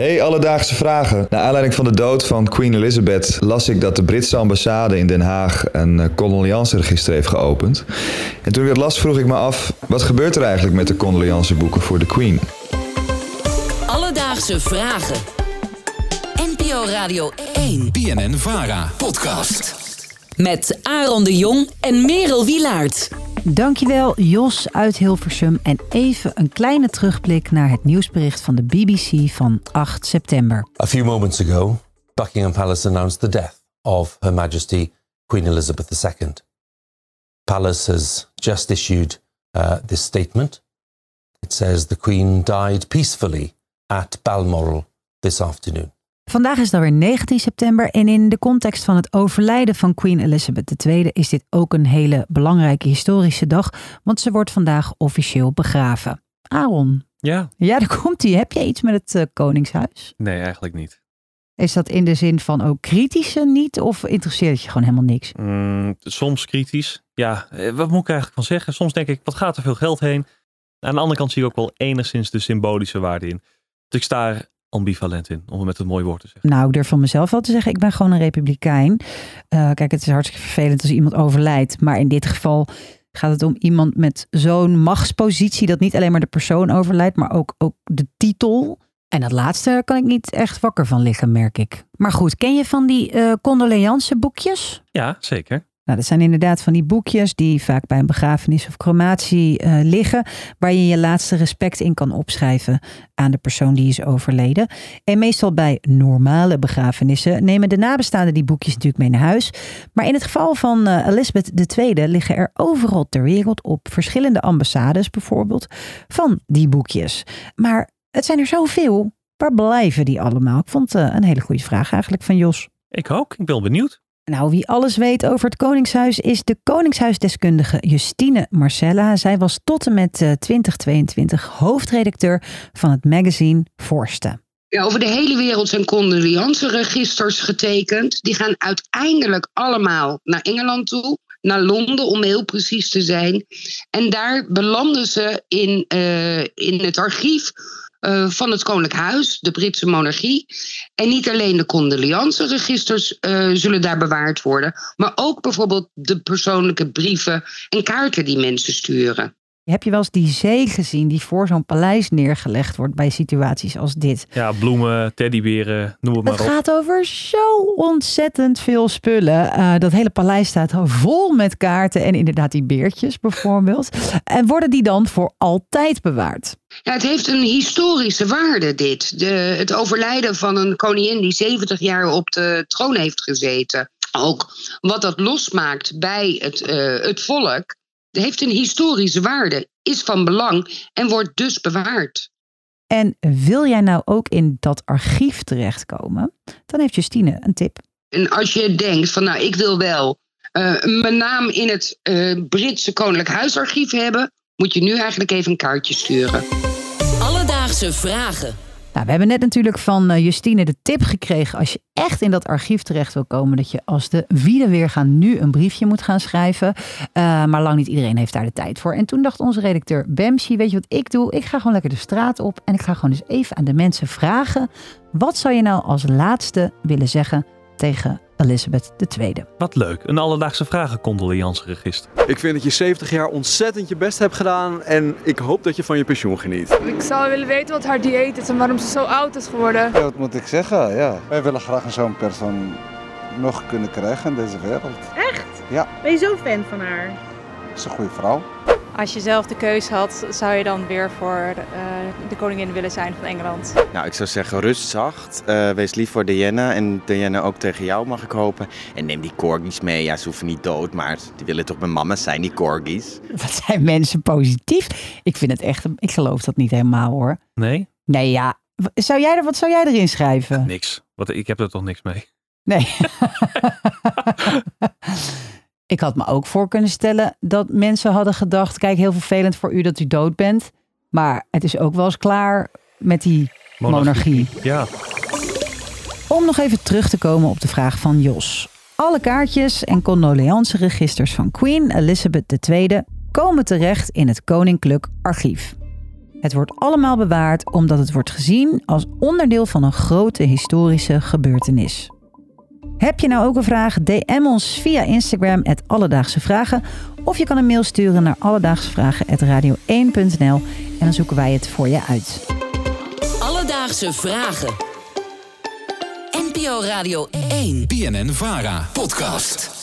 Hey, alledaagse vragen. Naar aanleiding van de dood van Queen Elizabeth las ik dat de Britse ambassade in Den Haag een uh, condoleanceregister heeft geopend. En toen ik dat las, vroeg ik me af: wat gebeurt er eigenlijk met de condoleanceboeken voor de Queen? Alledaagse vragen. NPO Radio 1. BNN Vara. Podcast. Met Aaron de Jong en Merel Wilaert. Dankjewel Jos uit Hilversum en even een kleine terugblik naar het nieuwsbericht van de BBC van 8 september. A few moments ago, Buckingham Palace announced the death of Her Majesty Queen Elizabeth II. Palace has just issued uh, this statement. It says the Queen died peacefully at Balmoral this afternoon. Vandaag is het alweer 19 september en in de context van het overlijden van Queen Elizabeth II is dit ook een hele belangrijke historische dag, want ze wordt vandaag officieel begraven. Aaron. Ja. Ja, daar komt hij. Heb jij iets met het uh, Koningshuis? Nee, eigenlijk niet. Is dat in de zin van ook kritische niet of interesseert het je gewoon helemaal niks? Mm, soms kritisch. Ja, eh, wat moet ik eigenlijk van zeggen? Soms denk ik, wat gaat er veel geld heen? Aan de andere kant zie ik ook wel enigszins de symbolische waarde in. Dus ik sta ambivalent in, om het met een mooi woord te zeggen. Nou, ik durf van mezelf wel te zeggen, ik ben gewoon een republikein. Uh, kijk, het is hartstikke vervelend als iemand overlijdt. Maar in dit geval gaat het om iemand met zo'n machtspositie... dat niet alleen maar de persoon overlijdt, maar ook, ook de titel... En dat laatste kan ik niet echt wakker van liggen, merk ik. Maar goed, ken je van die uh, condoleance boekjes? Ja, zeker. Nou, dat zijn inderdaad van die boekjes die vaak bij een begrafenis of crematie uh, liggen, waar je je laatste respect in kan opschrijven aan de persoon die is overleden. En meestal bij normale begrafenissen nemen de nabestaanden die boekjes natuurlijk mee naar huis. Maar in het geval van uh, Elizabeth II liggen er overal ter wereld op verschillende ambassades bijvoorbeeld van die boekjes. Maar het zijn er zoveel. Waar blijven die allemaal? Ik vond het uh, een hele goede vraag eigenlijk van Jos. Ik ook. Ik ben benieuwd. Nou, wie alles weet over het Koningshuis is de Koningshuisdeskundige Justine Marcella. Zij was tot en met 2022 hoofdredacteur van het magazine Forsten. Ja, over de hele wereld zijn condoleanceregisters getekend. Die gaan uiteindelijk allemaal naar Engeland toe naar Londen om heel precies te zijn. En daar belanden ze in, uh, in het archief uh, van het Koninklijk Huis, de Britse monarchie. En niet alleen de condoleanceregisters uh, zullen daar bewaard worden, maar ook bijvoorbeeld de persoonlijke brieven en kaarten die mensen sturen. Heb je wel eens die zee gezien die voor zo'n paleis neergelegd wordt bij situaties als dit? Ja, bloemen, teddyberen, noem het maar het op. Het gaat over zo ontzettend veel spullen. Uh, dat hele paleis staat vol met kaarten en inderdaad die beertjes bijvoorbeeld. En worden die dan voor altijd bewaard? Ja, het heeft een historische waarde dit. De, het overlijden van een koningin die 70 jaar op de troon heeft gezeten. Ook wat dat losmaakt bij het, uh, het volk heeft een historische waarde, is van belang en wordt dus bewaard. En wil jij nou ook in dat archief terechtkomen? Dan heeft Justine een tip. En als je denkt van nou, ik wil wel uh, mijn naam in het uh, Britse Koninklijk Huisarchief hebben, moet je nu eigenlijk even een kaartje sturen. Alledaagse vragen. Nou, we hebben net natuurlijk van Justine de tip gekregen. Als je echt in dat archief terecht wil komen, dat je als de wielen weer gaan nu een briefje moet gaan schrijven. Uh, maar lang niet iedereen heeft daar de tijd voor. En toen dacht onze redacteur Bamsi, weet je wat ik doe? Ik ga gewoon lekker de straat op en ik ga gewoon eens even aan de mensen vragen. Wat zou je nou als laatste willen zeggen tegen Elizabeth II. Wat leuk, een alledaagse vragen condoleanceregister. Ik vind dat je 70 jaar ontzettend je best hebt gedaan en ik hoop dat je van je pensioen geniet. Ik zou willen weten wat haar dieet is en waarom ze zo oud is geworden. Ja, wat moet ik zeggen? Ja. Wij willen graag zo'n persoon nog kunnen krijgen in deze wereld. Echt? Ja. Ben je zo fan van haar? Ze is een goede vrouw. Als je zelf de keus had, zou je dan weer voor uh, de koningin willen zijn van Engeland? Nou, ik zou zeggen rust zacht. Uh, wees lief voor Diana. En Diana ook tegen jou, mag ik hopen. En neem die corgis mee. Ja, ze hoeven niet dood, maar die willen toch mijn mama zijn, die corgis. Wat zijn mensen positief? Ik vind het echt, ik geloof dat niet helemaal hoor. Nee? Nee, ja. Zou jij er, wat zou jij erin schrijven? Niks. Wat, ik heb er toch niks mee. Nee. Ik had me ook voor kunnen stellen dat mensen hadden gedacht: kijk, heel vervelend voor u dat u dood bent. Maar het is ook wel eens klaar met die monarchie. monarchie. Ja. Om nog even terug te komen op de vraag van Jos. Alle kaartjes en condoleanceregisters van Queen Elizabeth II komen terecht in het Koninklijk Archief. Het wordt allemaal bewaard omdat het wordt gezien als onderdeel van een grote historische gebeurtenis. Heb je nou ook een vraag? DM ons via Instagram at Alledaagse Vragen. Of je kan een mail sturen naar alledaagsevragen.radio1.nl en dan zoeken wij het voor je uit. Alledaagse Vragen. NPO Radio 1. BNN Vara. Podcast.